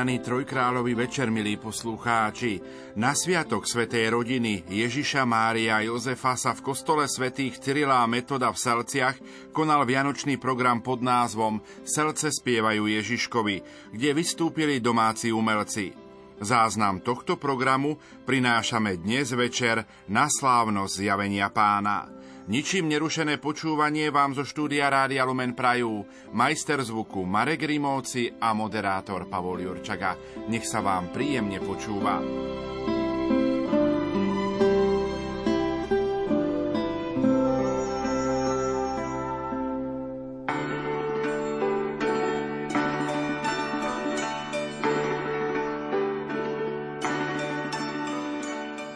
Požehnaný trojkráľový večer, milí poslucháči. Na sviatok Svetej rodiny Ježiša Mária a Jozefa sa v kostole svätých Cyrila a Metoda v Selciach konal vianočný program pod názvom Selce spievajú Ježiškovi, kde vystúpili domáci umelci. Záznam tohto programu prinášame dnes večer na slávnosť zjavenia pána. Ničím nerušené počúvanie vám zo štúdia Rádia Lumen Prajú majster zvuku Marek Rimóci a moderátor Pavol Jurčaga. Nech sa vám príjemne počúva.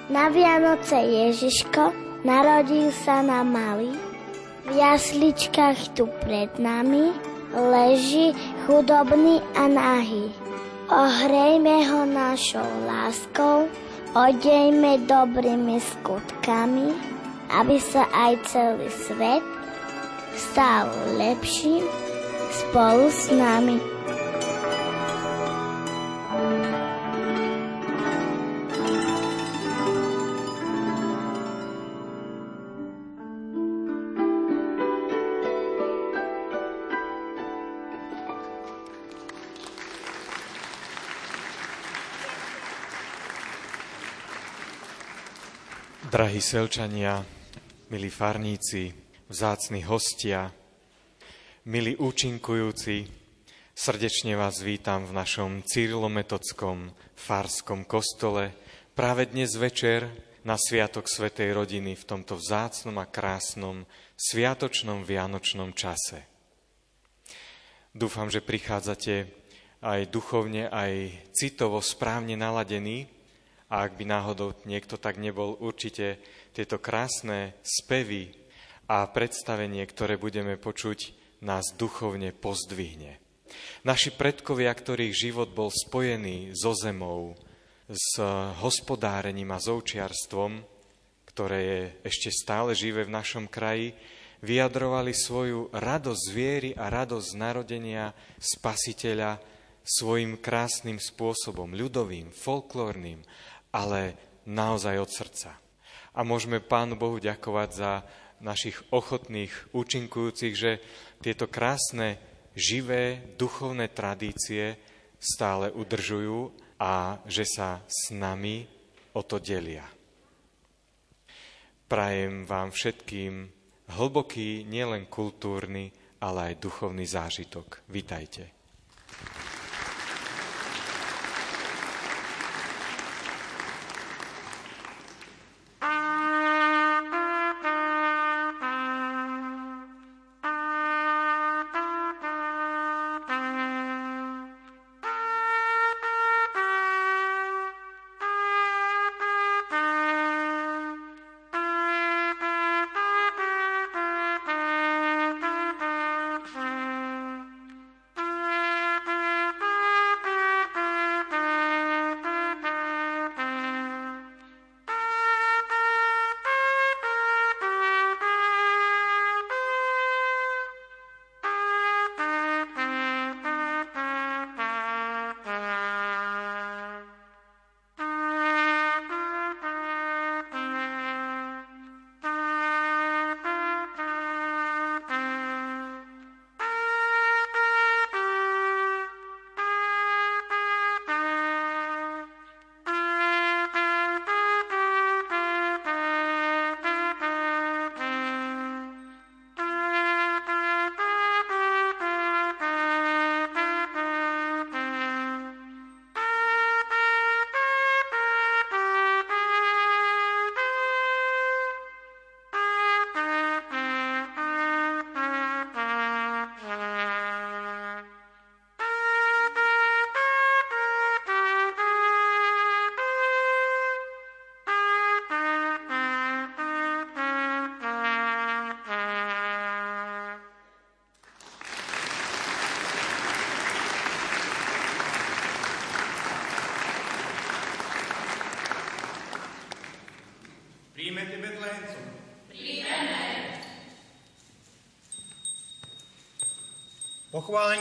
Na Vianoce Ježiško Narodil sa na malý, v jasličkách tu pred nami leží chudobný a nahý. Ohrejme ho našou láskou, odejme dobrými skutkami, aby sa aj celý svet stal lepším spolu s nami. Drahí Selčania, milí farníci, vzácni hostia, milí účinkujúci, srdečne vás vítam v našom Cyrilometodskom farskom kostole práve dnes večer na Sviatok Svetej rodiny v tomto vzácnom a krásnom sviatočnom vianočnom čase. Dúfam, že prichádzate aj duchovne, aj citovo správne naladení a ak by náhodou niekto tak nebol, určite tieto krásne spevy a predstavenie, ktoré budeme počuť, nás duchovne pozdvihne. Naši predkovia, ktorých život bol spojený so zemou, s hospodárením a zoučiarstvom, ktoré je ešte stále živé v našom kraji, vyjadrovali svoju radosť viery a radosť narodenia spasiteľa svojim krásnym spôsobom, ľudovým, folklórnym, ale naozaj od srdca. A môžeme Pánu Bohu ďakovať za našich ochotných účinkujúcich, že tieto krásne, živé, duchovné tradície stále udržujú a že sa s nami o to delia. Prajem vám všetkým hlboký, nielen kultúrny, ale aj duchovný zážitok. Vítajte.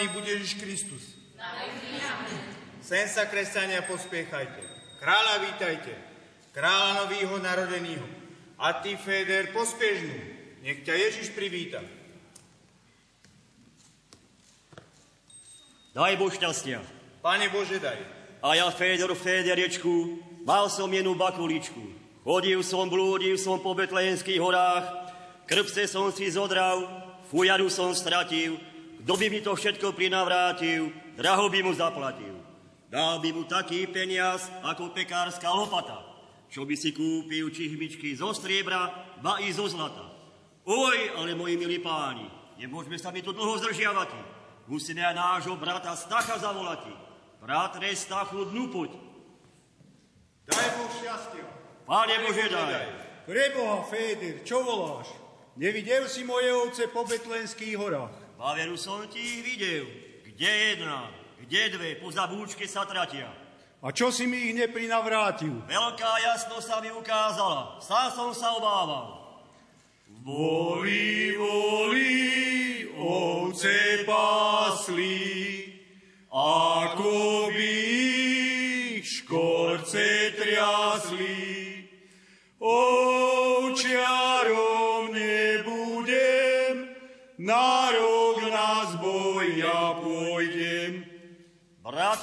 Pochválený bude Ježiš Kristus. Sem sa, kresťania, pospiechajte. Kráľa vítajte. Kráľa novýho narodeného. A ty, Feder, pospiežnú. Nech ťa Ježiš privíta. Daj Boh šťastia. Pane Bože, daj. A ja, Fédor Féderiečku, mal som jednu bakuličku. Chodil som, blúdil som po betlejenských horách, krpce som si zodral, fujaru som stratil, kto by mi to všetko prinavrátil, draho by mu zaplatil. Dal by mu taký peniaz, ako pekárska lopata, čo by si kúpil čihmičky zo striebra, ba i zo zlata. Oj, ale moji milí páni, nemôžeme sa mi tu dlho zdržiavať. Musíme aj nášho brata Stacha zavolať. Bratre Stachu, dnu poď. Daj Boh šťastie. Pane Bože, daj. Preboha, Féder, čo voláš? Nevidel si moje ovce po Betlenských horách? Baveru som ti ich videl. Kde jedna, kde dve, po zabúčke sa tratia. A čo si mi ich neprinavrátil? Veľká jasnosť sa mi ukázala. Sám som sa obával. Voli, voli, ovce pásli, ako by škorce triasli. Ovčiarom nebudem, na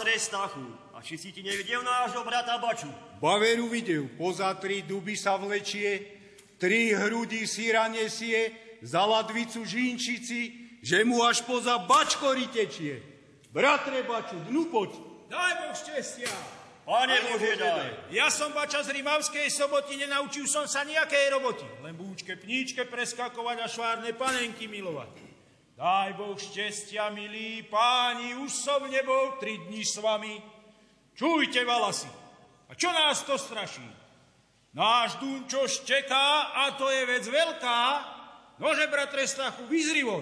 Bratre Stachu, a či si ti nevidel nášho brata Baču? Baveru videl, poza tri duby sa vlečie, tri hrudi síra nesie, za ladvicu žinčici, že mu až poza bačkory tečie. Bratre Baču, dnu poď. Daj Boh šťastia. Pane Bože, daj. Ja som bača z Rimavskej soboty, nenaučil som sa nejakej roboty. Len búčke, pníčke preskakovať a švárne panenky milovať. Daj Boh šťastia, milí páni, už som nebol tri dni s vami. Čujte, valasy, a čo nás to straší? Náš Dunčo šteká a to je vec veľká. Nože, bratre Stachu, vyzri von.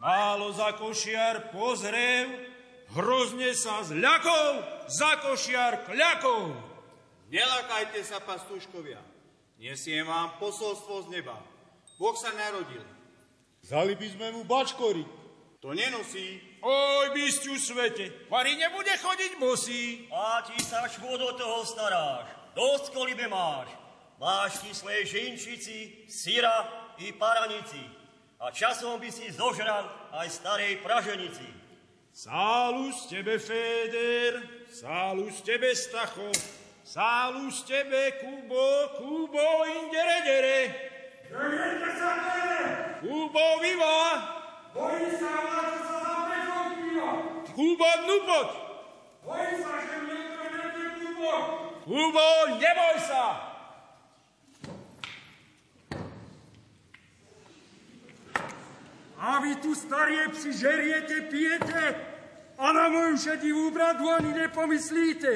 Málo za košiar pozrev, hrozne sa zľakol, za košiar kľakol. Nelakajte sa, pastúškovia. Nesiem vám posolstvo z neba. Boh sa narodil. Zali by sme mu bačkory. To nenosí. Oj, bysťu svete, Pari nebude chodiť bosý. A ti sa do toho staráš. Dosť kolibe máš. Máš kyslé žinčici, syra i paranici. A časom by si zožral aj starej praženici. Sálus tebe, Féder, sálus tebe, Stacho, sálus tebe, Kubo, Kubo, indere, dere. Kubo, viva! Bojí sa, máte sa za pečou píva. Kubo, dnu poď! Bojí sa, že mne to nete Kubo. Kubo, neboj sa! A vy tu starie psi žeriete, pijete a na moju šedivú bradu ani nepomyslíte.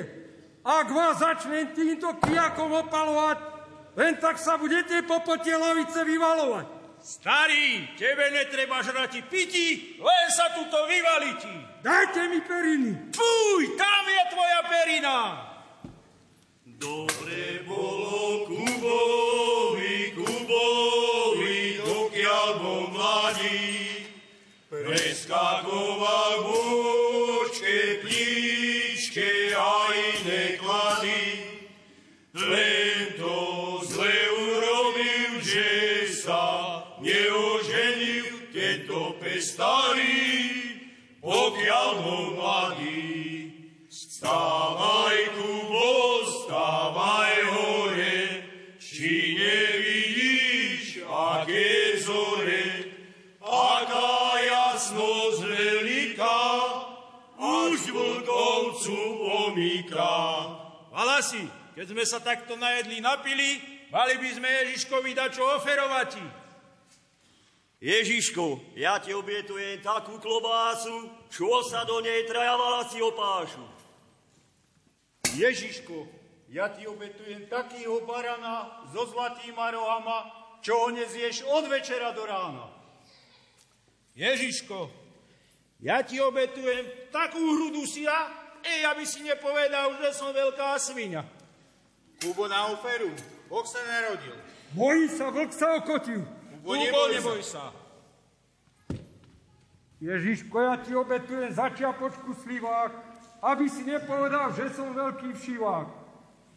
Ak vás začnem týmto kijakom opalovať, len tak sa budete po pote lavice vyvalovať. Starý, tebe netreba žrati piti, len sa tuto vyvaliti. Dajte mi periny. Fuj, tam je tvoja perina. Dobre bolo Kubovi, Kubovi, dokiaľ bol mladý. Preskakoval bočke, plíčke a iné klady. Len to pestarý, pokiaľ bol mladý. Stávaj, Kubo, stávaj hore, či nevidíš, aké zore, aká jasnosť veľká, už vlkovcu pomýka. Valasi, keď sme sa takto najedli, napili, mali by sme Ježiškovi dať čo oferovať. Ježiško, ja ti obietujem takú klobásu, čo sa do nej traja valasi opášu. Ježiško, ja ti obetujem takýho barana so zlatýma rohama, čo ho nezješ od večera do rána. Ježiško, ja ti obetujem takú hrudu sila, ej, aby si nepovedal, že som veľká svinia. Kubo na oferu. Boh sa narodil. Bojí sa, vlk sa okotil. Kubo, neboj, sa. Ježiško, ja ti obetujem za čiapočku slivák aby si nepovedal, že som veľký všivák.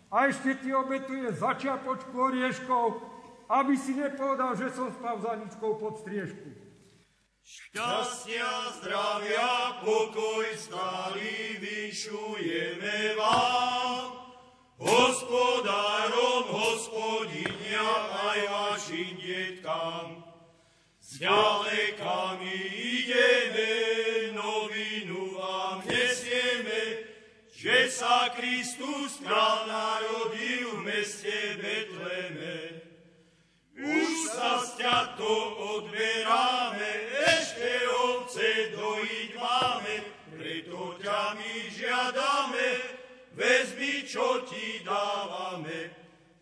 A ešte ti obetuje začiapočku orieškov, aby si nepovedal, že som spal za ničkou pod striežku. Šťastia, zdravia, pokoj stály vyšujeme vám. Hospodárom, hospodinia aj vašim detkám. Zďaleka my ideme, novinu vám nesieme, že sa Kristus král narodil v meste Betleme. Už sa z to odberáme, ešte ovce dojiť máme, vezmi, čo ti dávame.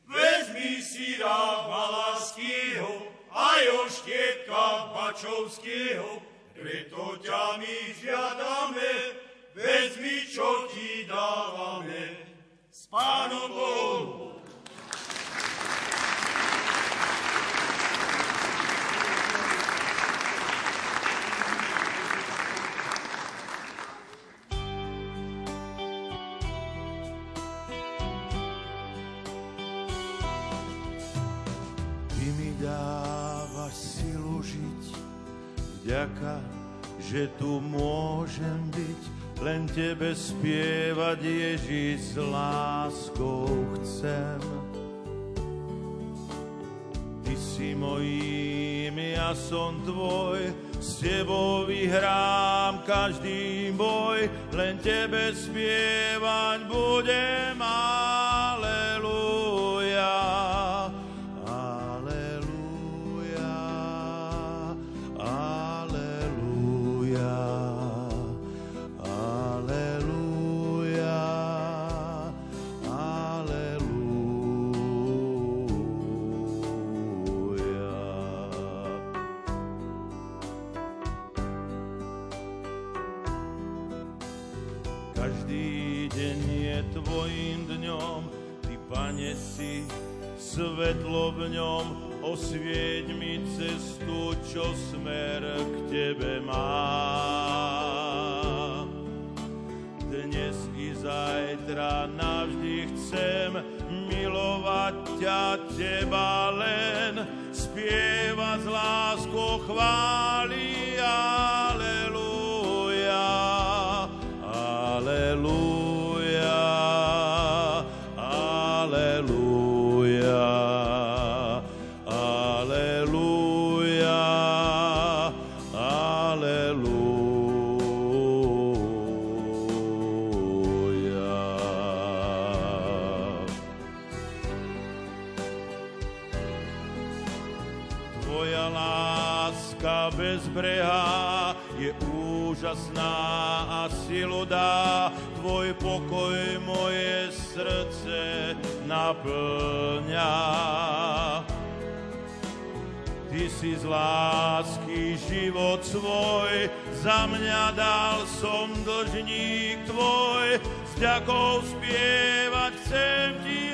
Vezmi si rád Malaskýho, aj oštietka Bačovského, preto ťa my žiadame, vezmi, čo ti dávame. S Pánom Bohom. Že tu môžem byť, len Tebe spievať Ježiš s láskou chcem. Ty si mojím, ja som Tvoj, s Tebou vyhrám každý boj, len Tebe spievať budem, aleluja. Svetlo v ňom, osvieť mi cestu, čo smer k Tebe má. Dnes i zajtra navždy chcem milovať ťa, Teba len, spieva z láskou chváli, naplňa. Ty si z lásky život svoj, za mňa dal som dlžník tvoj, s ďakou spievať chcem ti,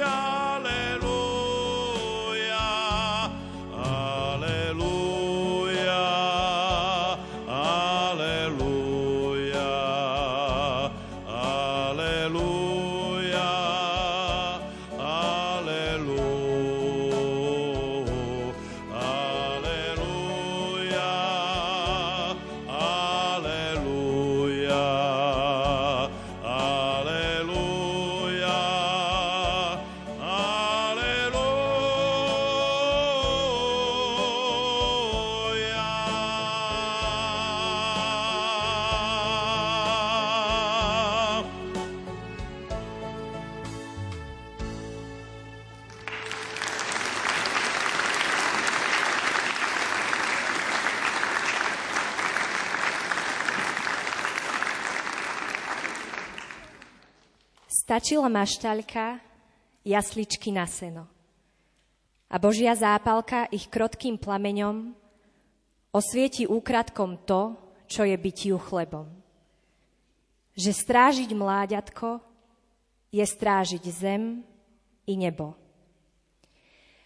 Stačila maštaľka, jasličky na seno. A Božia zápalka ich krotkým plameňom osvieti úkratkom to, čo je bytiu chlebom. Že strážiť mláďatko je strážiť zem i nebo.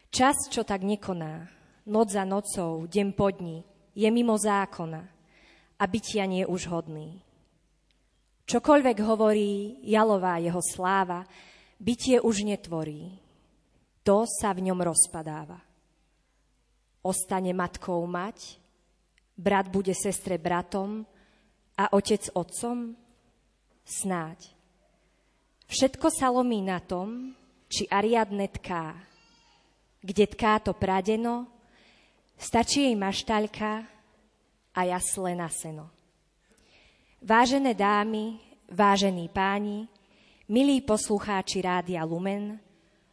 Čas, čo tak nekoná, noc za nocou, deň po dni, je mimo zákona a bytia nie už hodný. Čokoľvek hovorí jalová jeho sláva, bytie už netvorí. To sa v ňom rozpadáva. Ostane matkou mať, brat bude sestre bratom a otec otcom? Snáď. Všetko sa lomí na tom, či Ariadne tká. Kde tká to pradeno, stačí jej maštaľka a jasle na seno. Vážené dámy, vážení páni, milí poslucháči Rádia Lumen,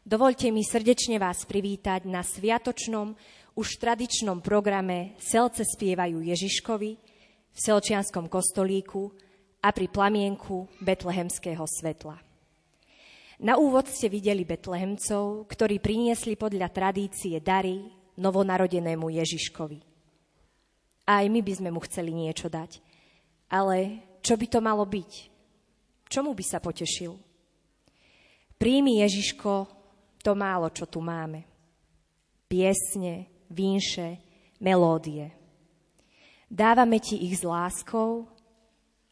dovolte mi srdečne vás privítať na sviatočnom, už tradičnom programe Selce spievajú Ježiškovi v Selčianskom kostolíku a pri plamienku Betlehemského svetla. Na úvod ste videli Betlehemcov, ktorí priniesli podľa tradície dary novonarodenému Ježiškovi. A aj my by sme mu chceli niečo dať – ale čo by to malo byť? Čomu by sa potešil? Príjmi Ježiško to málo, čo tu máme. Piesne, vínše, melódie. Dávame ti ich s láskou,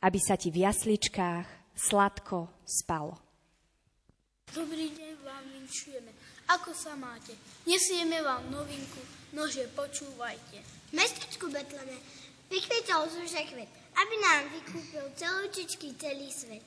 aby sa ti v jasličkách sladko spalo. Dobrý deň vám vinčujeme. Ako sa máte? Nesieme vám novinku, nože počúvajte. Mestečku Betleme vykvetol zúžek kvet aby nám vykúpil celúčičký celý svet.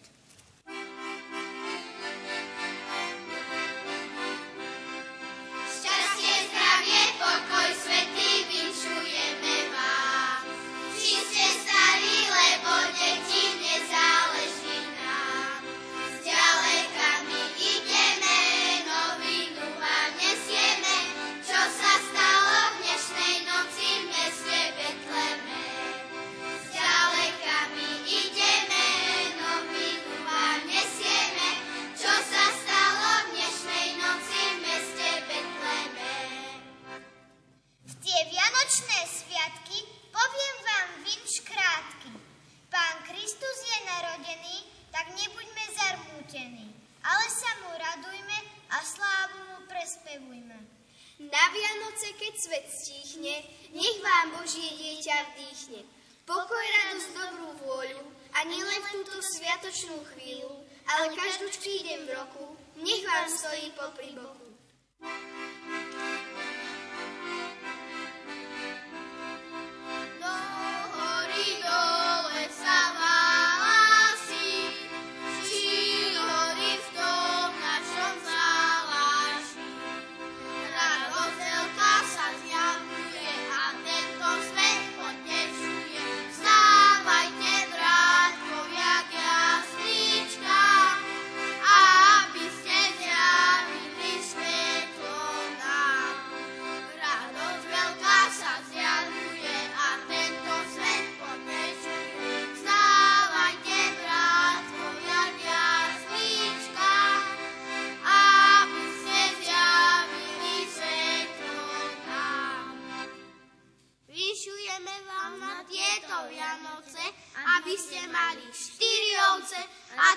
Slávu mu prespevujme. Na Vianoce, keď svet stíchne, nech vám Božie dieťa vdýchne. Pokoj, radosť, dobrú vôľu a nielen v túto sviatočnú chvíľu, ale každúčký deň v roku, nech vám stojí popri boku.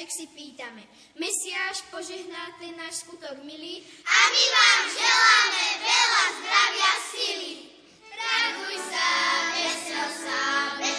darček si pýtame. Mesiáš požehná ten náš skutok milý a my vám želáme veľa zdravia sily. Raduj sa, vesel sa, Betlehemská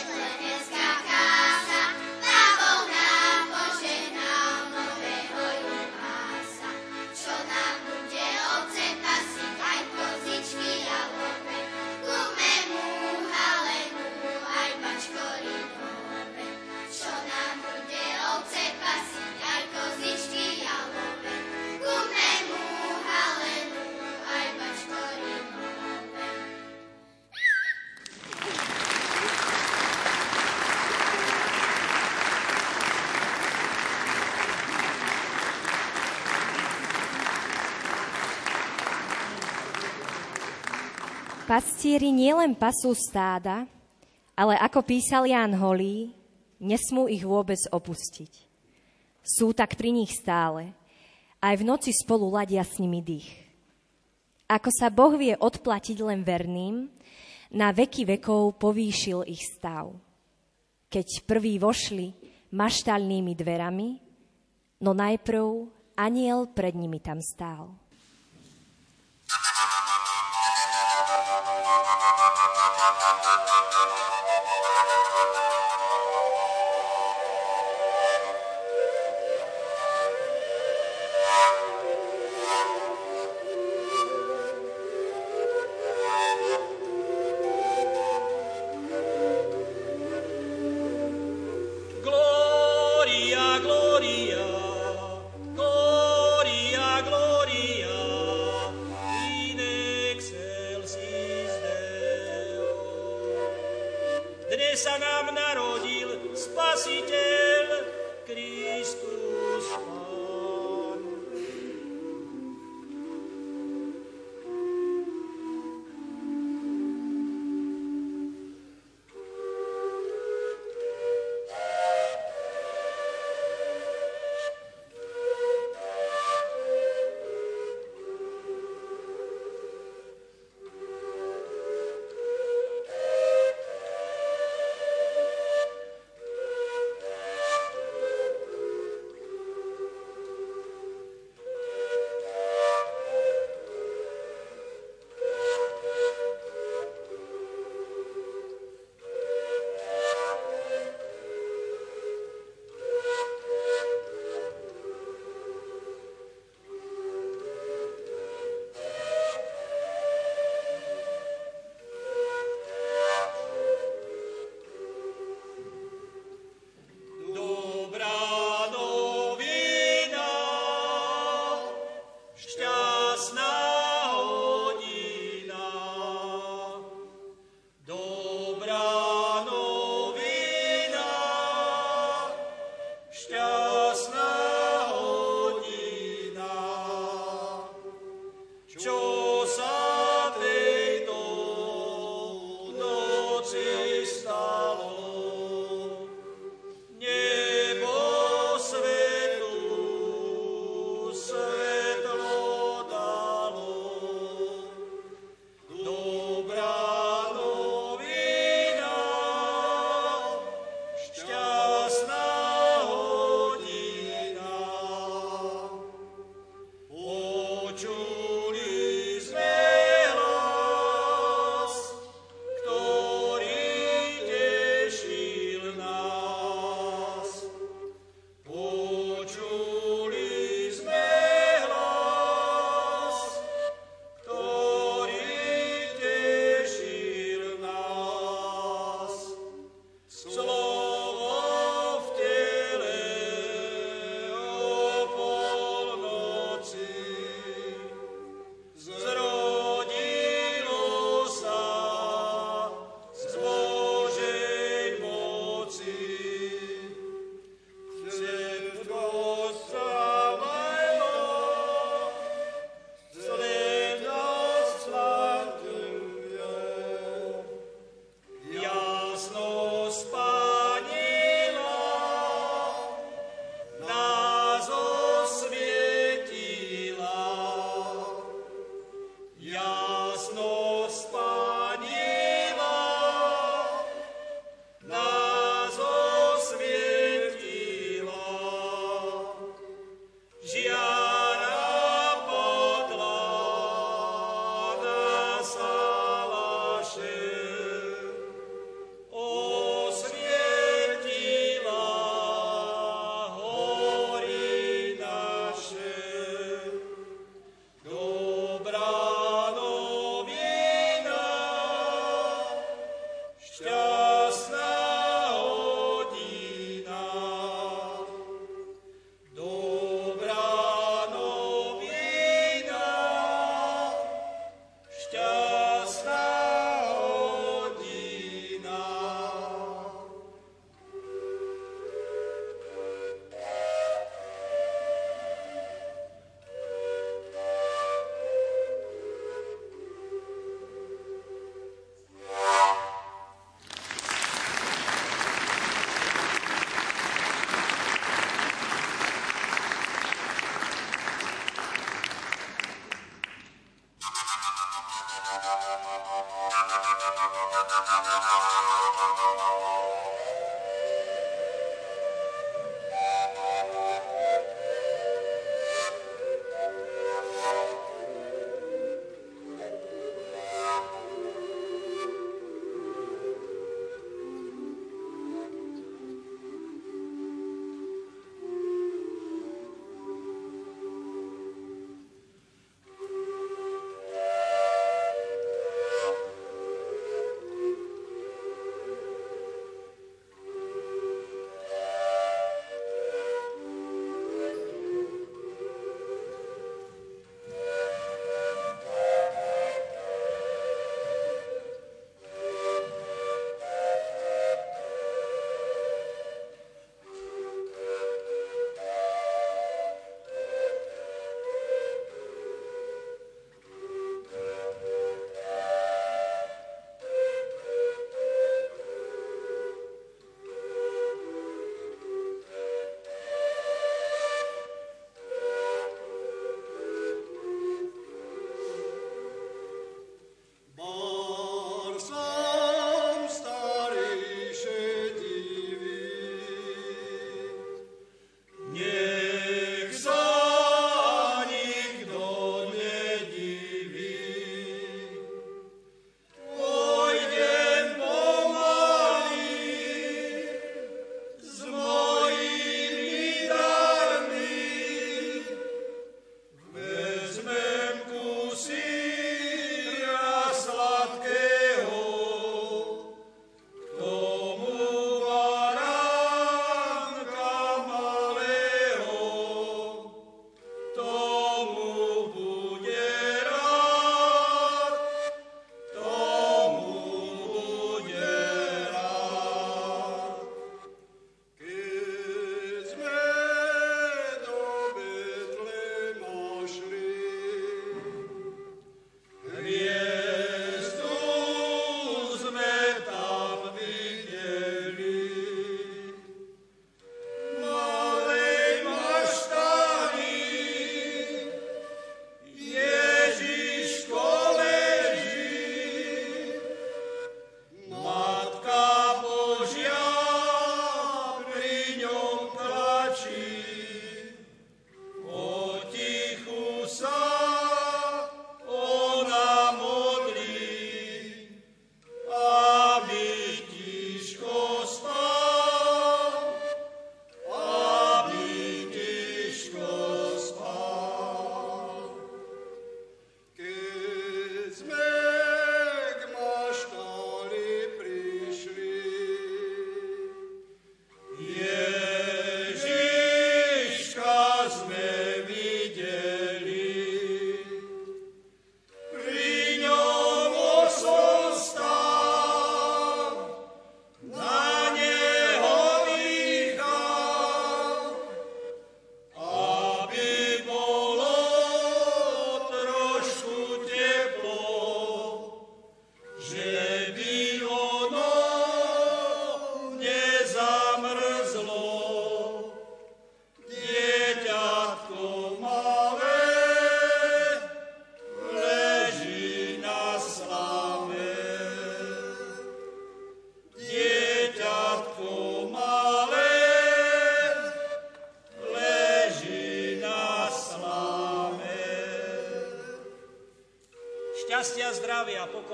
Pastieri nielen pasú stáda, ale ako písal Ján Holý, nesmú ich vôbec opustiť. Sú tak pri nich stále, aj v noci spolu ladia s nimi dých. Ako sa Boh vie odplatiť len verným, na veky vekov povýšil ich stav. Keď prví vošli maštalnými dverami, no najprv aniel pred nimi tam stál.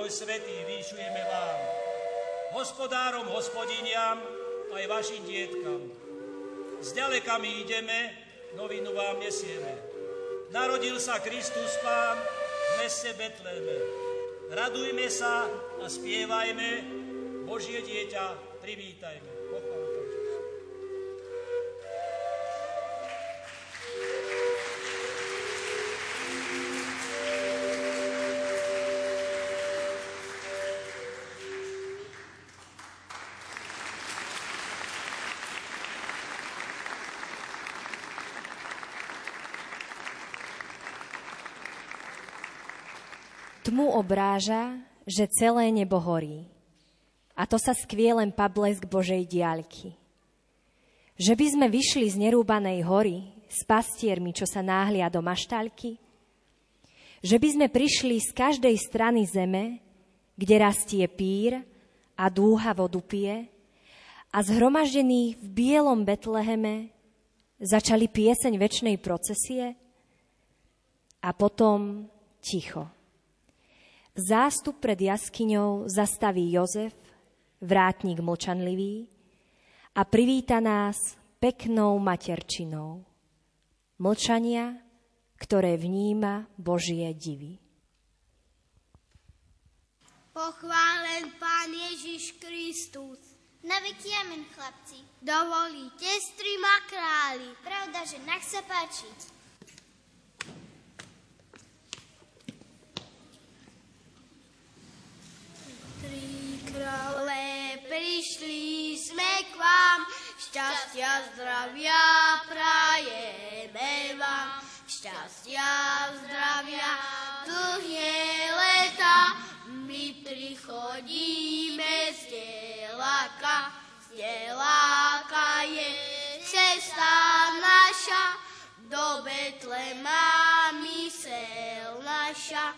Pokoj svetý vyšujeme vám, hospodárom, hospodiniam, aj vašim dietkam. Zďaleka my ideme, novinu vám nesieme. Narodil sa Kristus Pán v meste Betléme. Radujme sa a spievajme, Božie dieťa privítajme. Tmu obráža, že celé nebo horí. A to sa skvie len pablesk Božej diaľky. Že by sme vyšli z nerúbanej hory s pastiermi, čo sa náhlia do maštalky? Že by sme prišli z každej strany zeme, kde rastie pír a dúha vodu pije a zhromaždení v bielom Betleheme začali pieseň väčšnej procesie a potom ticho. Zástup pred jaskyňou zastaví Jozef, vrátnik mlčanlivý, a privíta nás peknou materčinou. Mlčania, ktoré vníma Božie divy. Pochválen Pán Ježiš Kristus. Na veky amen, chlapci. Dovolíte, strima králi. Pravda, že nech sa páči. Krále, prišli sme k vám, šťastia, zdravia prajeme vám. Šťastia, zdravia, dlhé leta, my prichodíme z delaka, z delaka je cesta naša, do Betlema mysel naša,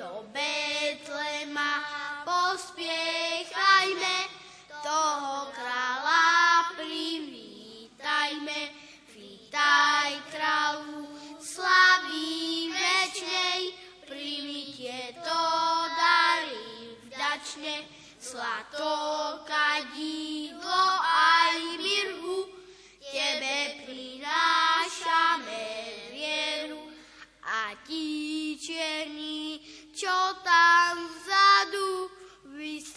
do Betlema pospiechajme, toho kráľa privítajme. Vítaj kráľu, slaví večnej, primitie to darí vďačne. Zlato, kadidlo aj mirhu, tebe prinášame vieru. A ti černí, čo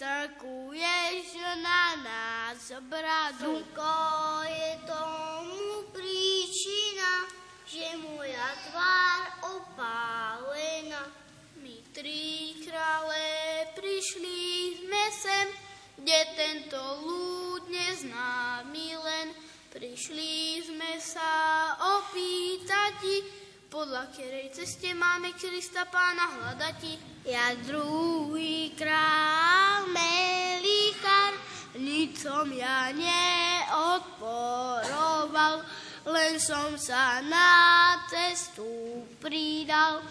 Vystrkuješ na nás bradu. Slnko je tomu príčina, že moja tvár opálená. My tri krále prišli sme sem, kde tento ľud neznámy len. Prišli sme sa opýtať podľa ktorej ceste máme Krista Pána hľadať. Ja druhý král, melichár, nič som ja neodporoval, len som sa na cestu pridal,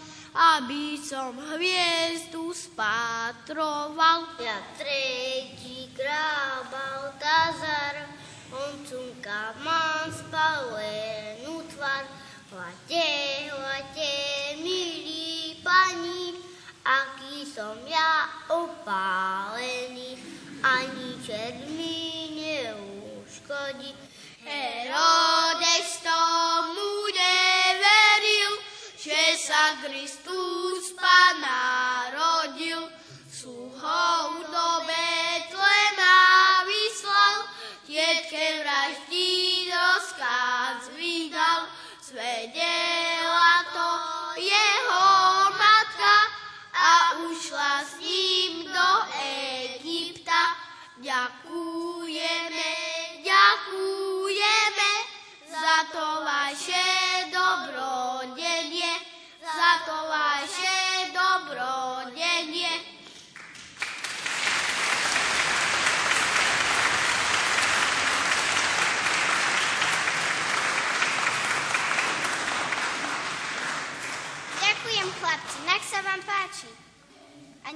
aby som hviezdu spatroval. Ja tretí král, Baltazar, on cunka mám spalenú tvar, Hľadte, hľadte, milí pani, aký som ja opálený, ani čert mi neuškodí. Herodes tomu neveril, že sa Kristus Pán narodil, sluhou do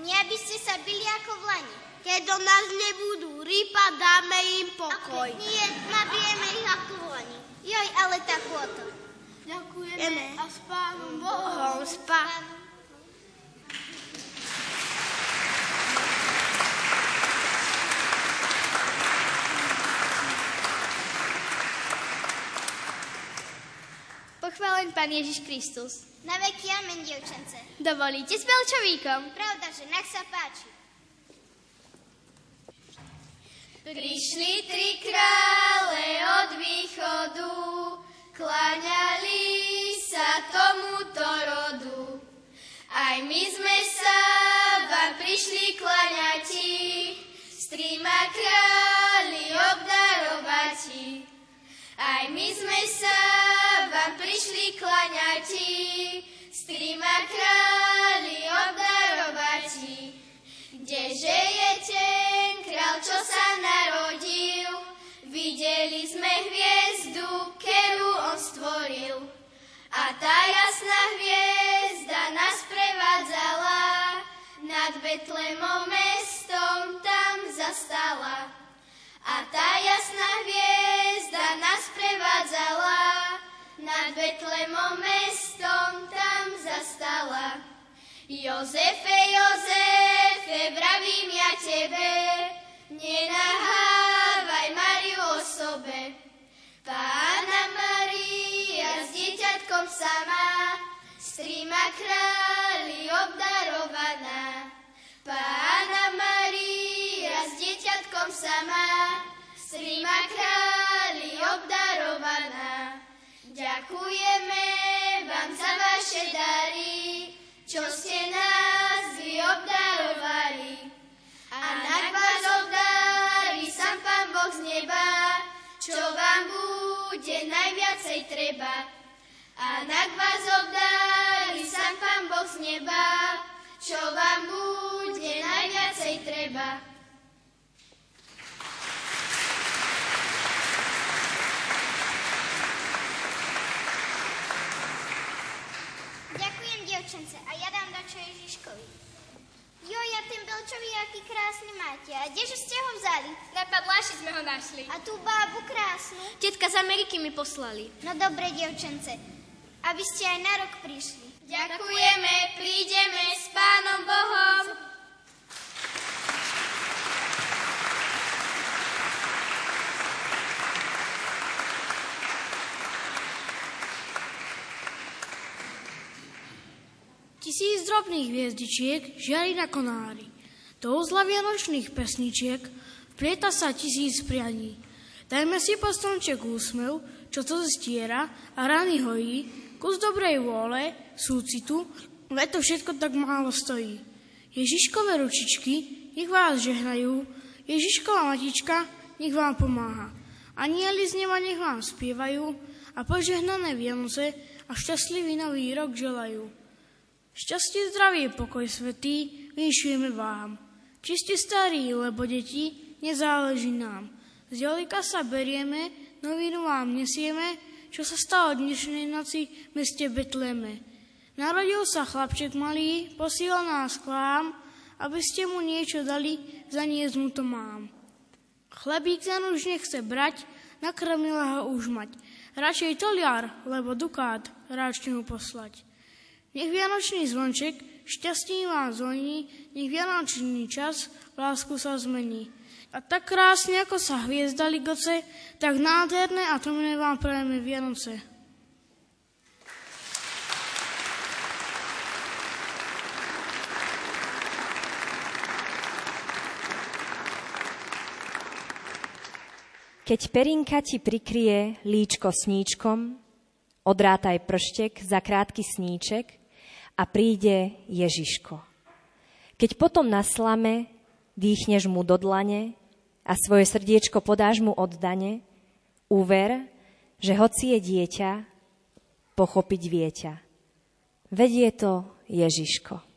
nie aby ste sa byli ako v lani. Keď do nás nebudú rýpať, dáme im pokoj. A keď nie, nabijeme ich ako v lani. Joj, ale tá chôta. Ďakujeme a s pánom Bohom. S pánom. Pochválen Pán Ježiš Kristus. Na veky amen, dievčence. Dovolíte s Belčovíkom? Pravda, že nech sa páči. Prišli tri krále od východu, kláňali sa tomuto rodu. Aj my sme sa vám prišli kláňati, s trima králi obdarovati. Aj my sme sa vám prišli kláňati, s trima králi obdarovati. Kdeže je ten král, čo sa narodil? Videli sme hviezdu, ktorú on stvoril. A tá jasná hviezda nás prevádzala, nad Betlemom mestom tam zastala. A tá jasná hviezda Betlemom mestom tam zastala. Jozefe, Jozefe, vravím ja tebe, nenahávaj Mariu o sobe. Pána Maria s dieťatkom sama, s trima králi obdarovaná. Pána Maria s dieťatkom sama, s trima králi obdarovaná. Ďakujeme vám za vaše dary, čo ste nás vy obdarovali. A nak vás obdarí sám Pán Boh z neba, čo vám bude najviacej treba. A nak vás obdarí sám Pán Boh z neba, čo vám bude najviacej treba. Ďakujem, dievčence, a dačo Ježiškovi. Jo, ja ten Belčovi, aký krásny máte. A kdeže ste ho vzali? Na Padláši sme ho našli. A tú bábu krásnu? Tetka z Ameriky mi poslali. No dobre, dievčence, aby ste aj na rok prišli. Ďakujeme, prídeme s Pánom Bohom. Tisíc drobných hviezdičiek žiari na konári. Do uzla vianočných pesničiek vplieta sa tisíc prianí. Dajme si po stromček úsmev, čo to stiera a rany hojí, kus dobrej vôle, súcitu, veď to všetko tak málo stojí. Ježiškové ručičky, nech vás žehnajú, Ježišková matička, nech vám pomáha. Anieli z neba nech vám spievajú a požehnané Vianoce a šťastlivý nový rok želajú. Šťastie, zdravie, pokoj svetý, vyšujeme vám. Či ste starí, lebo deti, nezáleží nám. Z ďaleka sa berieme, novinu vám nesieme, čo sa stalo dnešnej noci v meste Betleme. Narodil sa chlapček malý, posiel nás k vám, aby ste mu niečo dali, zaniesť mu to mám. Chlebík za už nechce brať, nakrmila ho už mať. Radšej toliar, lebo dukát ráčte mu poslať. Nech Vianočný zvonček šťastný vám zvoní, nech Vianočný čas lásku sa zmení. A tak krásne, ako sa hviezda ligoce, tak nádherné a trumné vám prajeme Vianoce. Keď perinka ti prikrie líčko sníčkom, odrátaj prštek za krátky sníček a príde Ježiško. Keď potom na slame dýchneš mu do dlane a svoje srdiečko podáš mu oddane, uver, že hoci je dieťa, pochopiť vieťa. Vedie to Ježiško.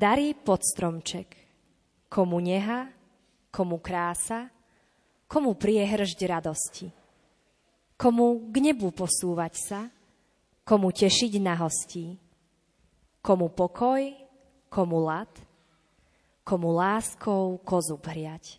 Dary pod stromček. Komu neha, komu krása, komu priehržď radosti. Komu k nebu posúvať sa, komu tešiť na hostí. Komu pokoj, komu lad, komu láskou kozu priať.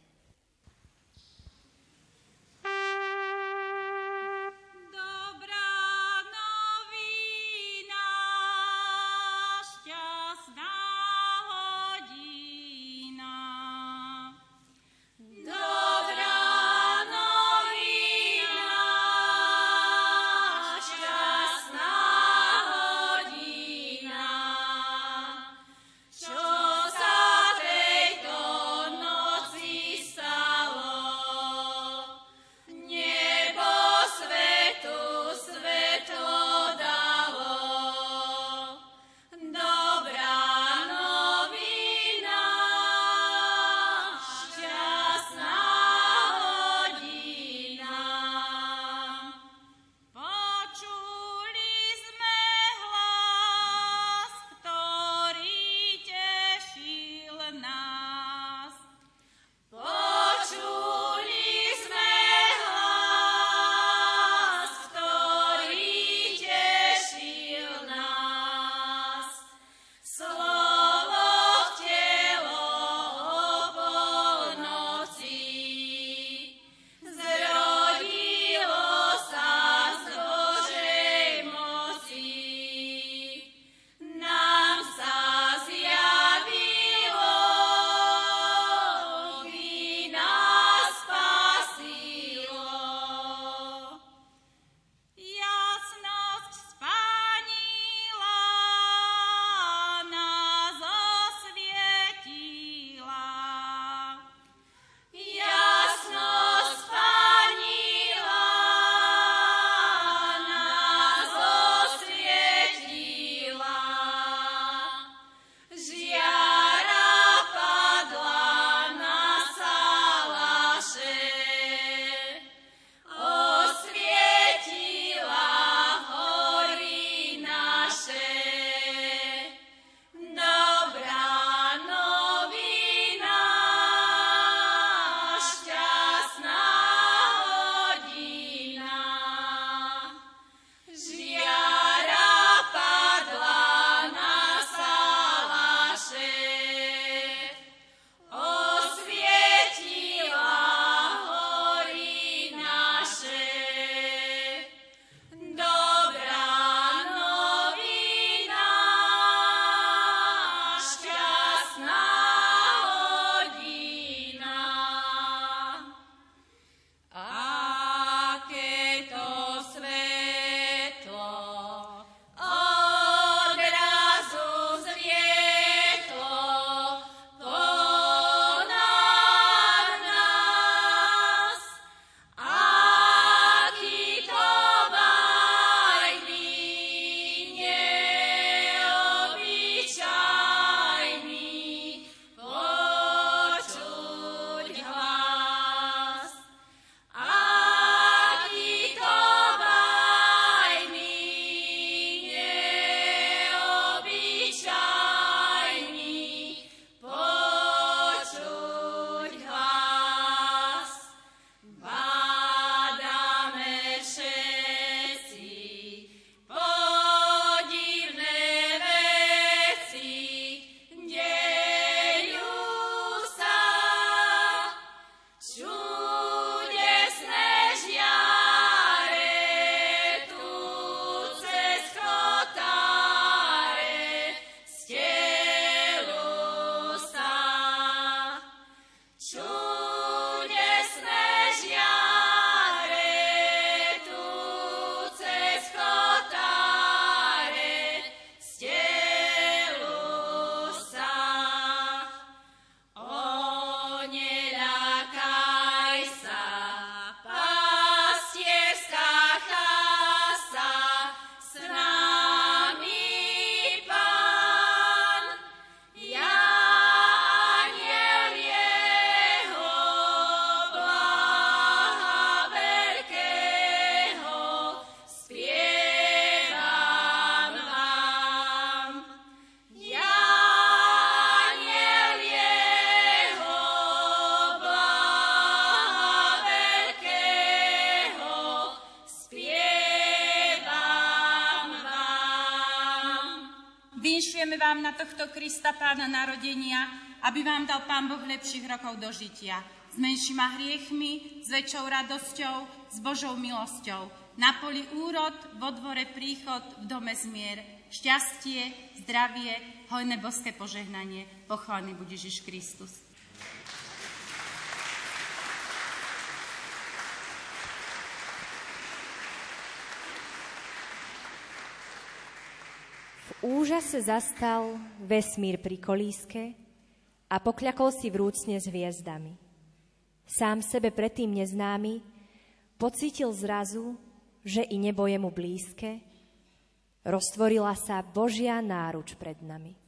Na tohto Krista pána narodenia, aby vám dal Pán Boh lepších rokov do žitia. S menšíma hriechmi, s väčšou radosťou, s Božou milosťou. Na poli úrod, vo dvore príchod, v dome zmier. Šťastie, zdravie, hojné boské požehnanie. Pochválený bude Ježiš Kristus. Úžase zastal vesmír pri kolíske a pokľakol si vrúcne s hviezdami. Sám sebe predtým neznámy pocítil zrazu, že i nebo je mu blízke, roztvorila sa Božia náruč pred nami.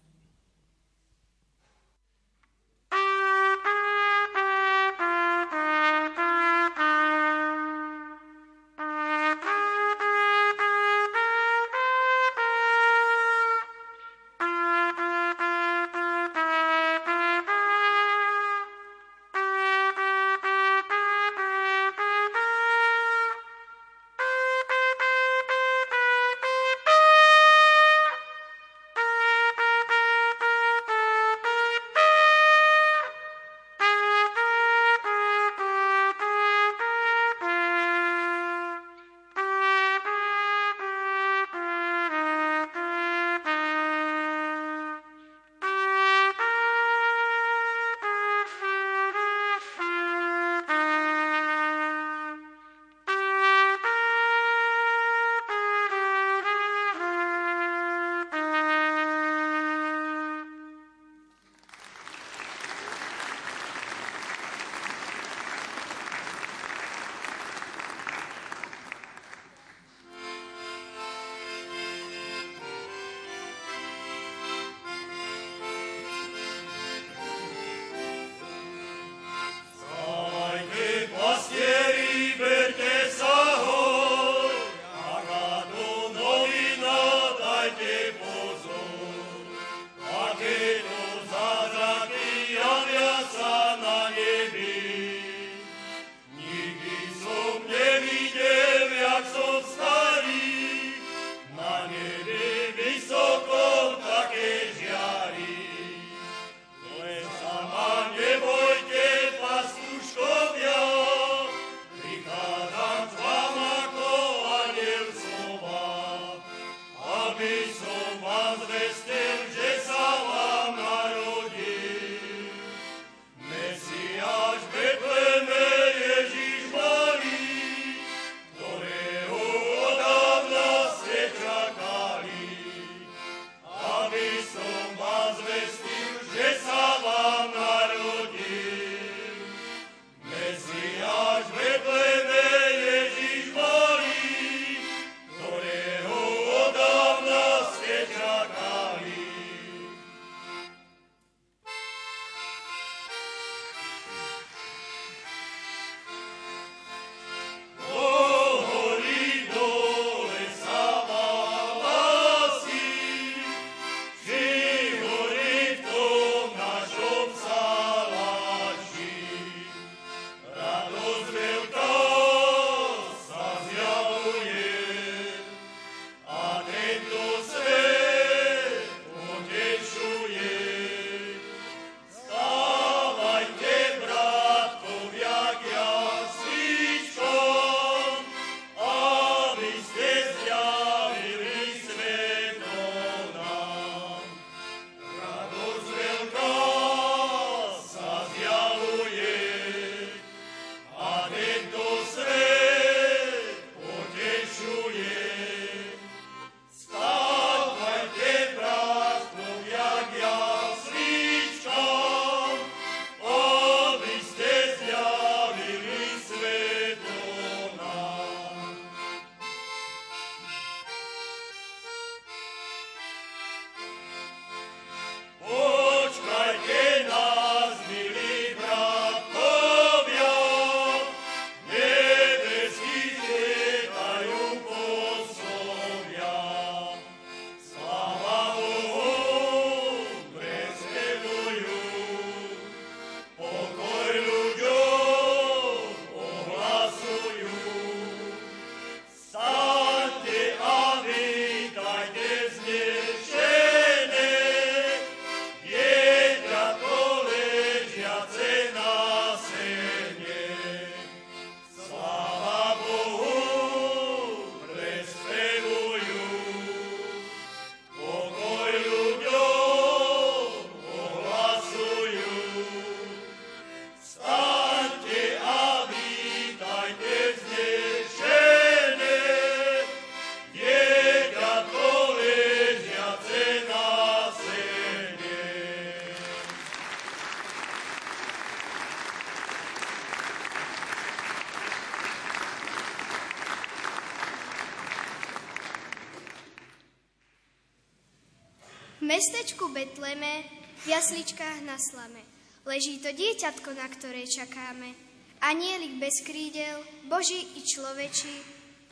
Betleme, v jasličkách na slame, leží to dieťatko, na ktoré čakáme. Anielik bez krídel, Boží i človečí,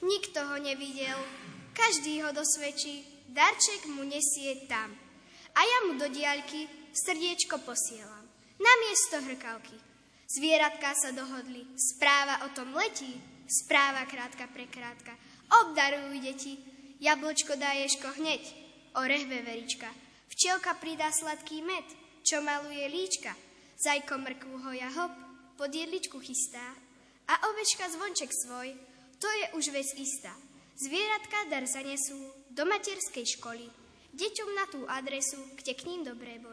nikto ho nevidel, každý ho dosvedčí, darček mu nesie tam. A ja mu do diaľky srdiečko posielam. Na miesto hrkalky. Zvieratká sa dohodli, správa o tom letí, správa krátka pre krátka. Obdarujú deti, jablčko daješko hneď, orech veverička. Včielka pridá sladký med, čo maluje líčka. Zajko mrkvu hoja hop, pod jedličku chystá. A ovečka zvonček svoj, to je už vec istá. Zvieratka dar zanesú do materskej školy. Deťom na tú adresu, kde k ním dobré boli.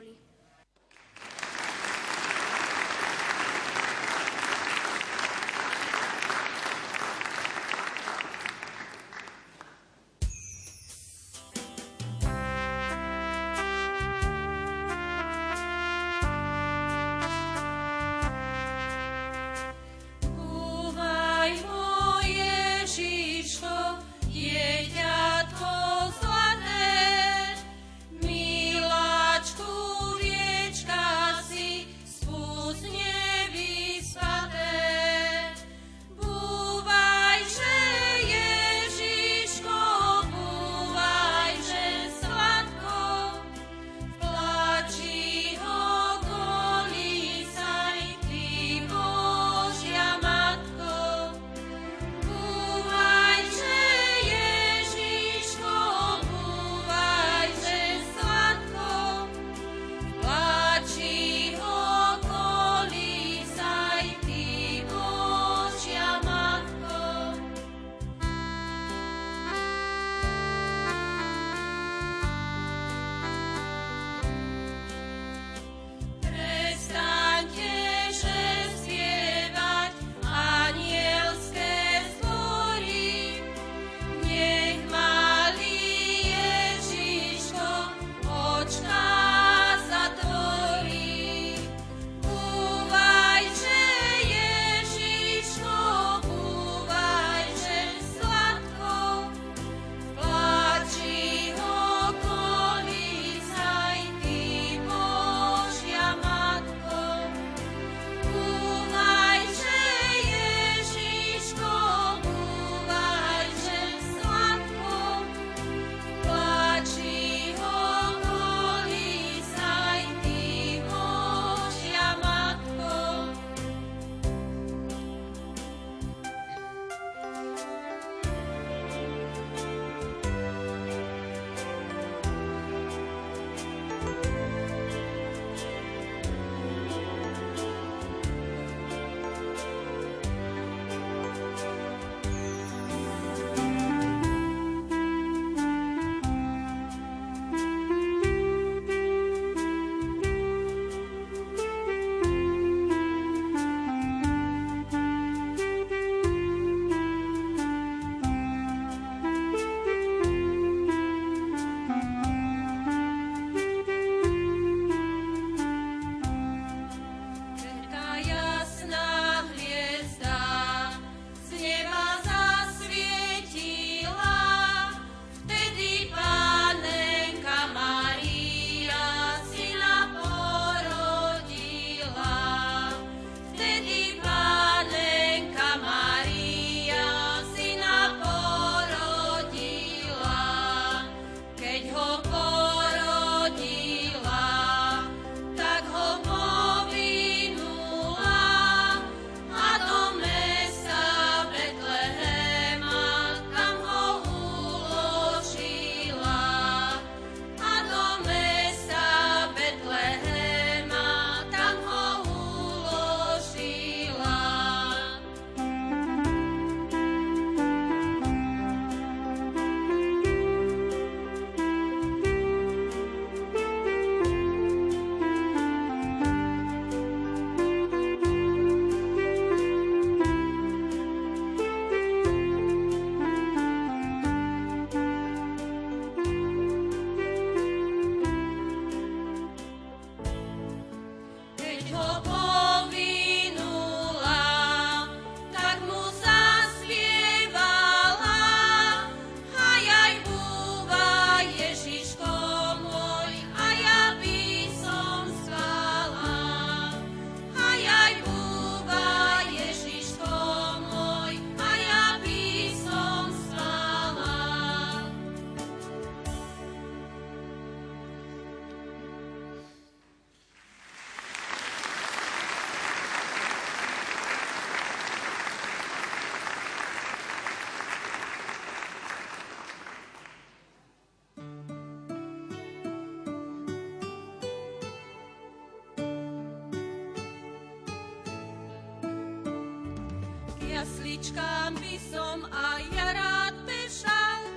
Uličkám by som aj ja rád pešal,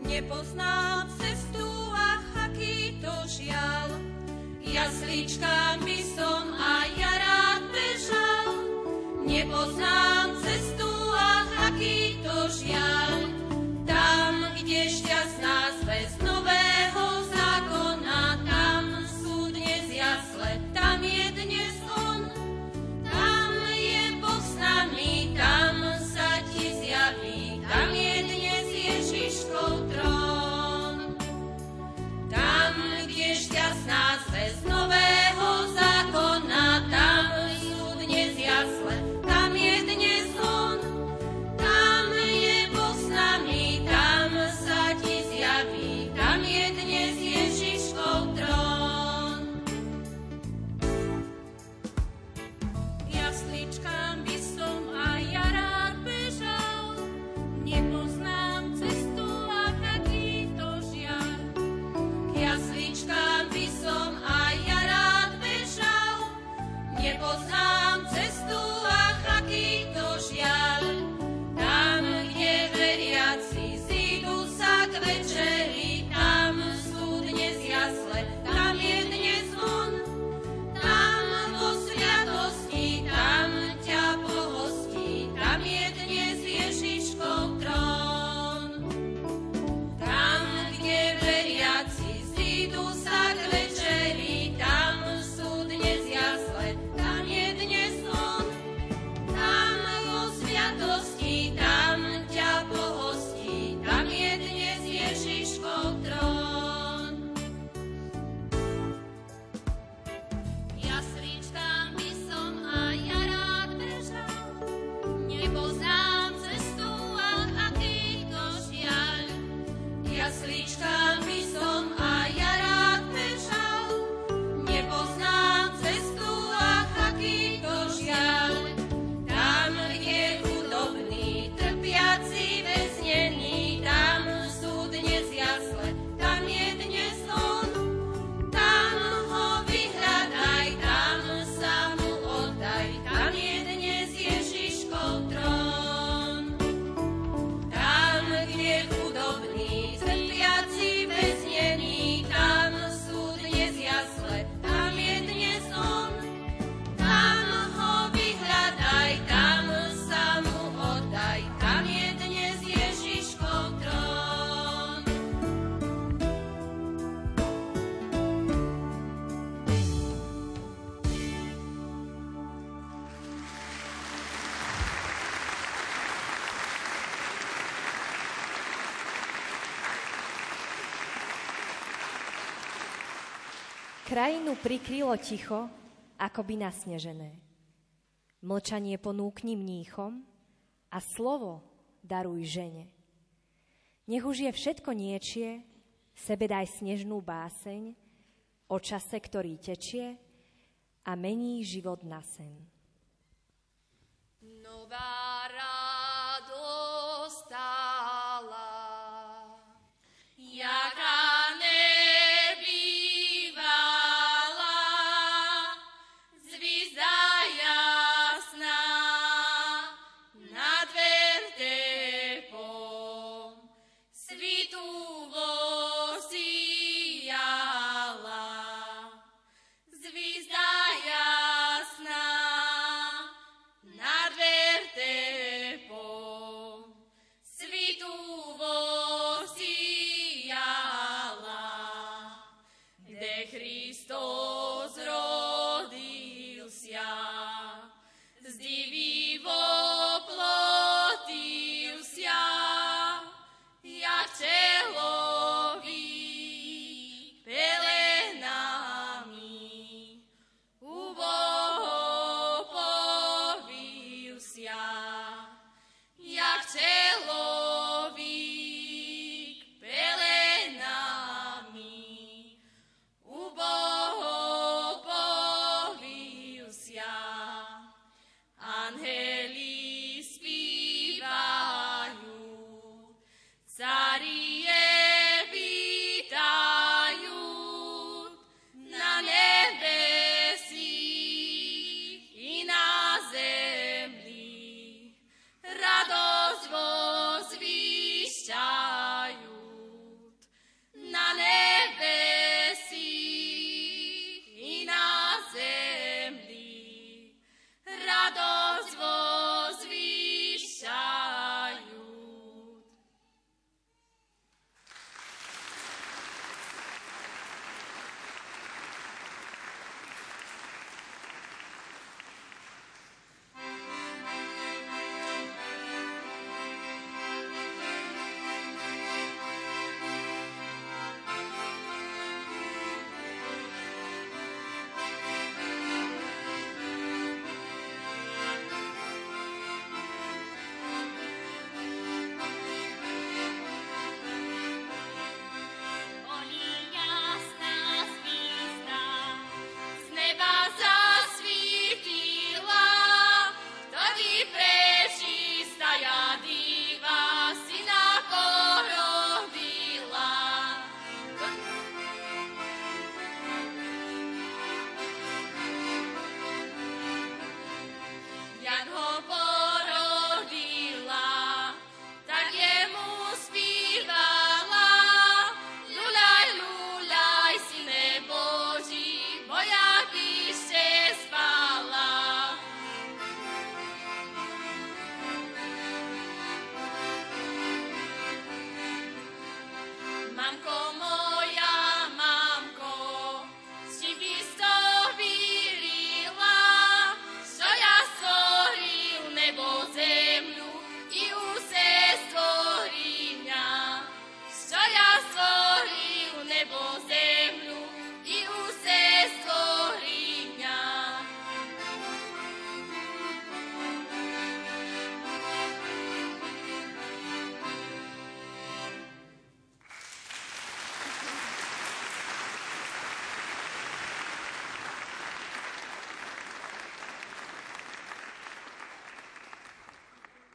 nepoznám Krajinu prikrylo ticho, akoby nasnežené. Mlčanie ponúkni mníchom a slovo daruj žene. Nech už je všetko niečie, sebe daj snežnú báseň o čase, ktorý tečie a mení život na sen. Nová radosť stála, jaká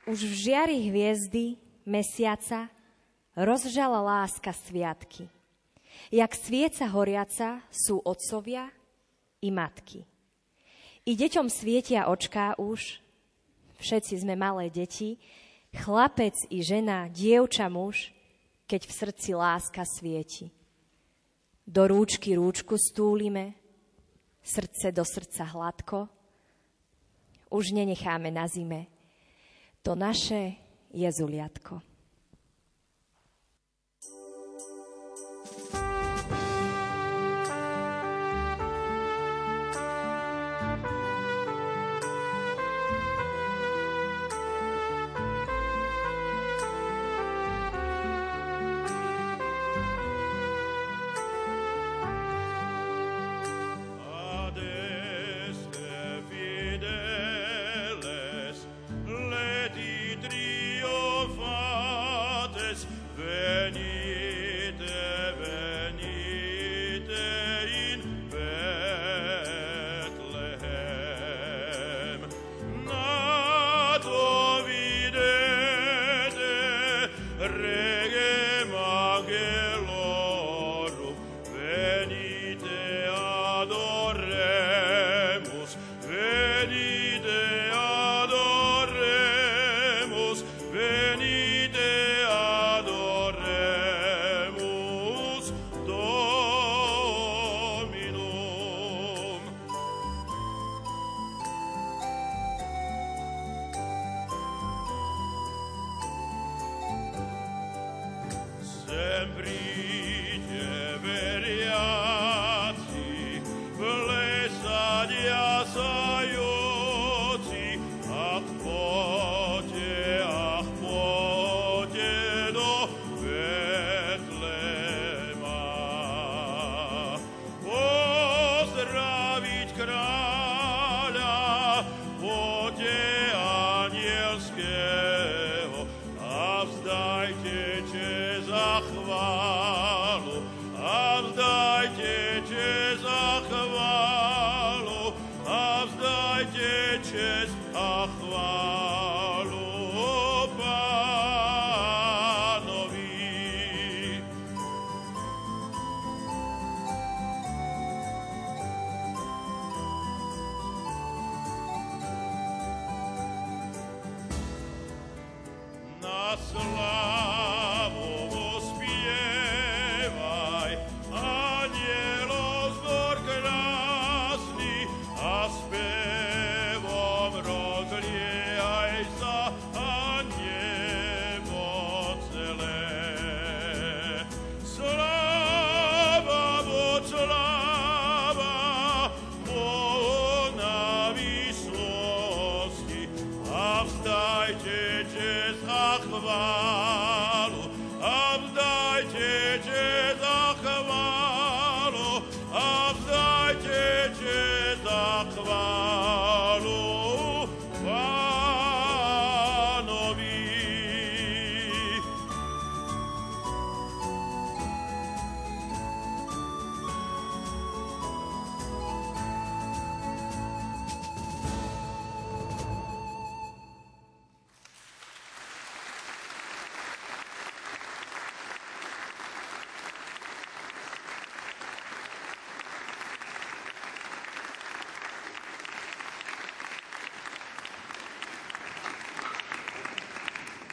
už v žiari hviezdy mesiaca rozžala láska sviatky. Jak svieca horiaca sú otcovia i matky. I deťom svietia očká už, všetci sme malé deti, chlapec i žena, dievča muž, keď v srdci láska svieti. Do rúčky rúčku stúlime, srdce do srdca hladko, už nenecháme na zime. To naše je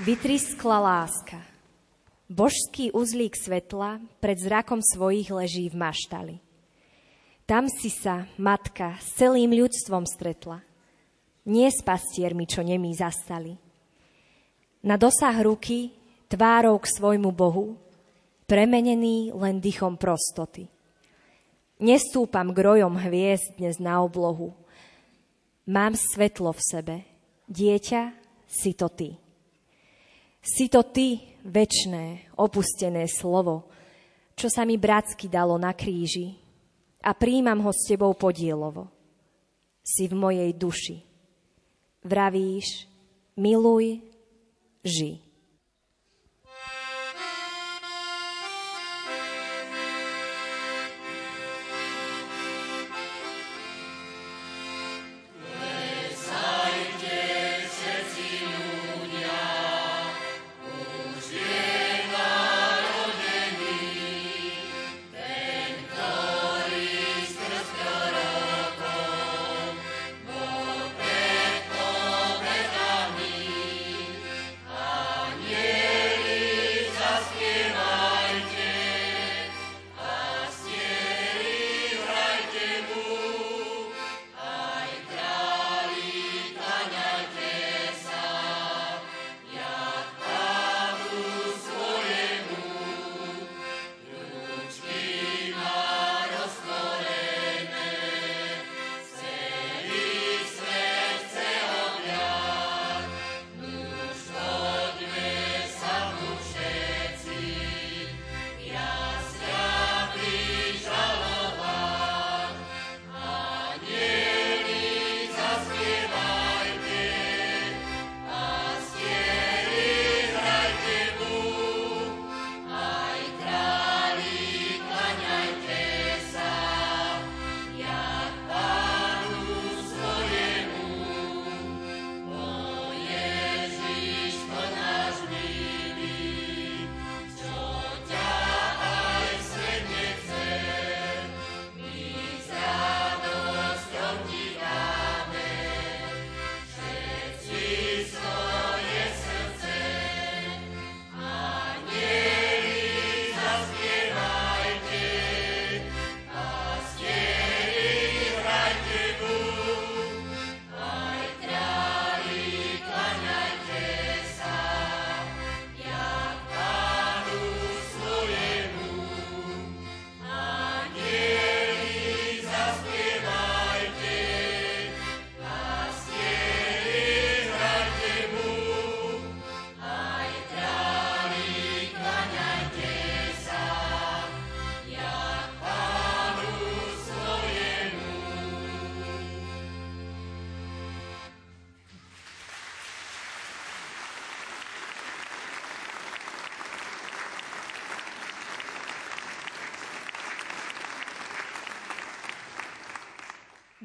Vytriskla láska. Božský uzlík svetla pred zrakom svojich leží v maštali. Tam si sa, matka, s celým ľudstvom stretla. Nie s pastiermi, čo nemí zastali. Na dosah ruky, tvárou k svojmu Bohu, premenený len dychom prostoty. Nestúpam k hviezd dnes na oblohu. Mám svetlo v sebe. Dieťa, si to ty. Si to ty, večné, opustené slovo, čo sa mi bratsky dalo na kríži a príjmam ho s tebou podielovo. Si v mojej duši. Vravíš, miluj, ži.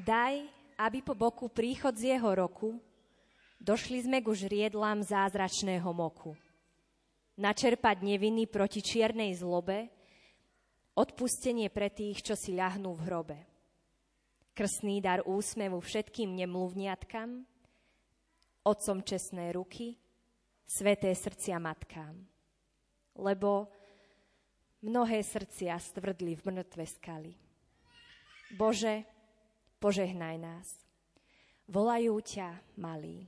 Daj, aby po boku príchod z jeho roku došli sme ku žriedlám zázračného moku. Načerpať neviny proti čiernej zlobe, odpustenie pre tých, čo si ľahnú v hrobe. Krstný dar úsmevu všetkým nemluvniatkam, otcom čestné ruky, sveté srdcia matkám. Lebo mnohé srdcia stvrdli v mŕtve skaly. Bože, požehnaj nás. Volajú ťa, malý.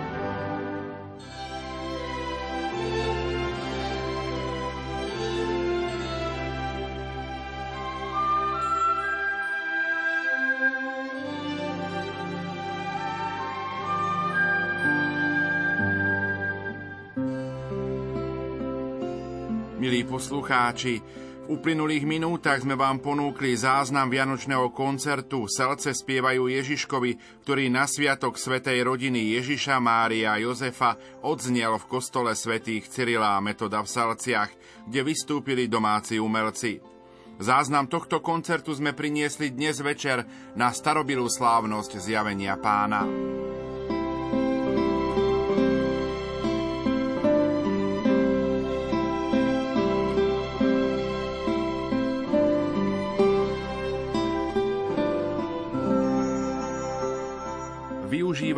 Poslucháči, v uplynulých minútach sme vám ponúkli záznam vianočného koncertu Selce spievajú Ježiškovi, ktorý na sviatok Svetej rodiny Ježiša, Mária a Jozefa odznel v kostole svätých Cyrila a Metoda v Salciach, kde vystúpili domáci umelci. Záznam tohto koncertu sme priniesli dnes večer na starobilú slávnosť zjavenia pána.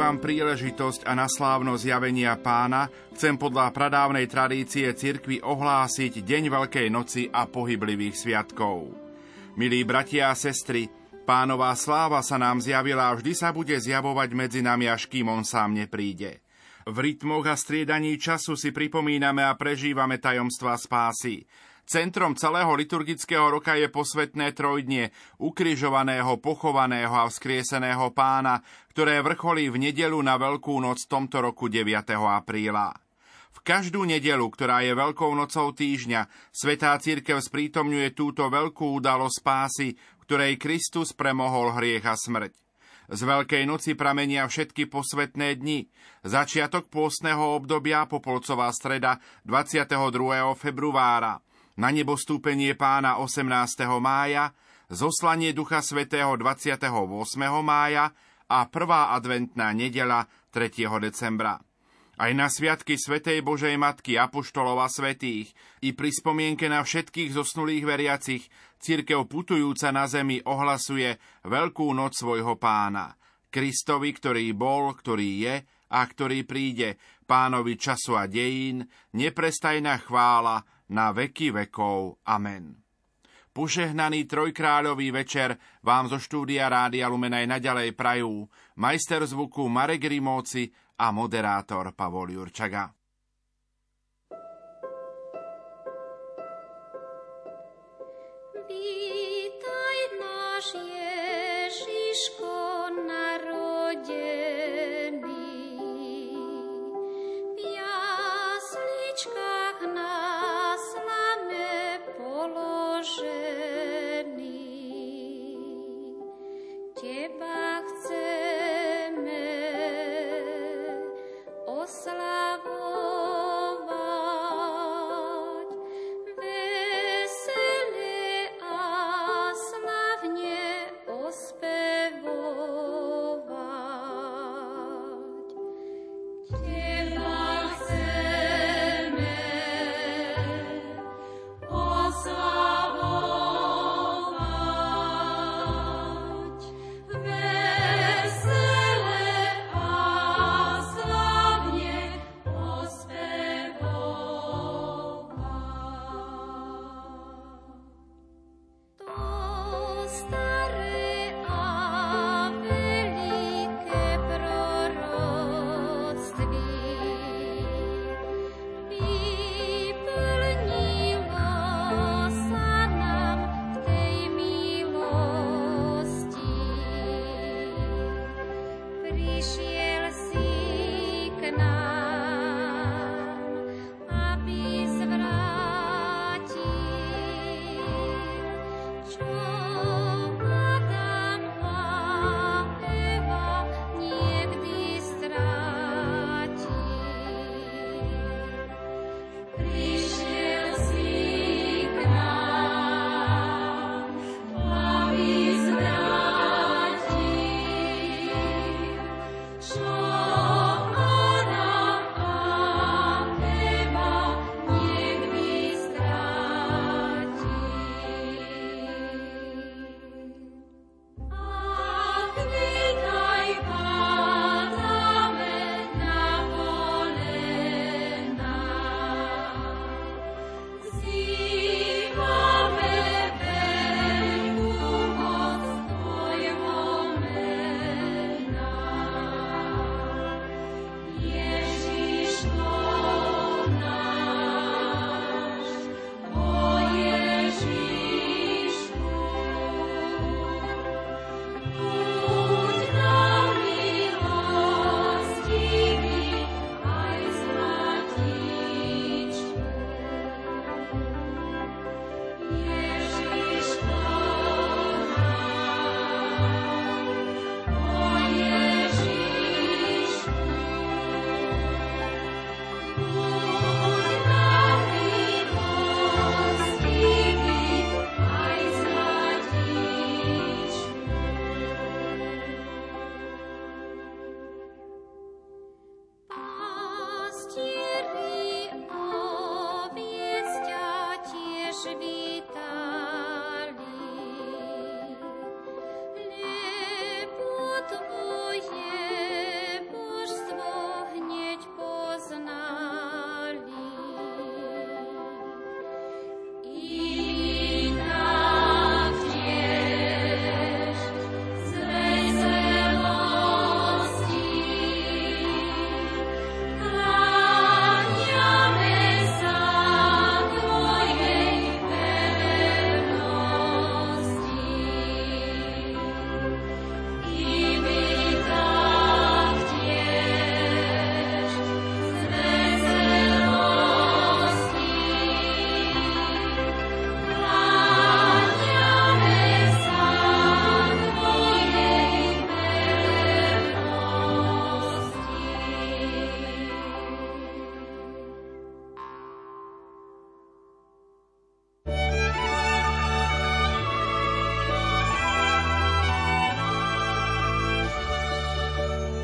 Využívam príležitosť a na slávno zjavenia pána chcem podľa pradávnej tradície cirkvi ohlásiť Deň Veľkej noci a pohyblivých sviatkov. Milí bratia a sestry, Pánová sláva sa nám zjavila a vždy sa bude zjavovať medzi nami, až kým on sám nepríde. V rytmoch a striedaní času si pripomíname a prežívame tajomstva spásy. Centrom celého liturgického roka je posvetné trojdnie ukrižovaného, pochovaného a vzkrieseného pána, ktoré vrcholí v nedelu na Veľkú noc tomto roku 9. apríla. V každú nedelu, ktorá je Veľkou nocou týždňa, Svetá církev sprítomňuje túto veľkú udalosť spásy, ktorej Kristus premohol hriech a smrť. Z Veľkej noci pramenia všetky posvetné dni. Začiatok pôstneho obdobia Popolcová streda 22. februára. Na nebostúpenie pána 18. mája, zoslanie Ducha Svetého 28. mája a prvá adventná nedela 3. decembra. Aj na sviatky Svetej Božej Matky Apoštolova Svetých i pri spomienke na všetkých zosnulých veriacich církev putujúca na zemi ohlasuje Veľkú noc svojho pána. Kristovi, ktorý bol, ktorý je a ktorý príde, pánovi času a dejín, neprestajná chvála na veky vekov. Amen. Požehnaný trojkráľový večer vám zo štúdia Rádia Lumenaj naďalej prajú majster zvuku Marek Rimóci a moderátor Pavol Jurčaga. Vítaj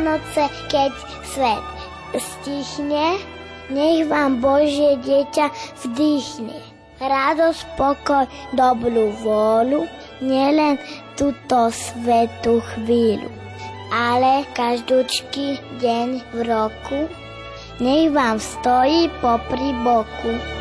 Vianoce, keď svet stichne, nech vám Božie dieťa vdýchne. Radosť, pokoj, dobrú vôľu, nielen túto svetú chvíľu, ale každúčky deň v roku, nech vám stojí popri boku.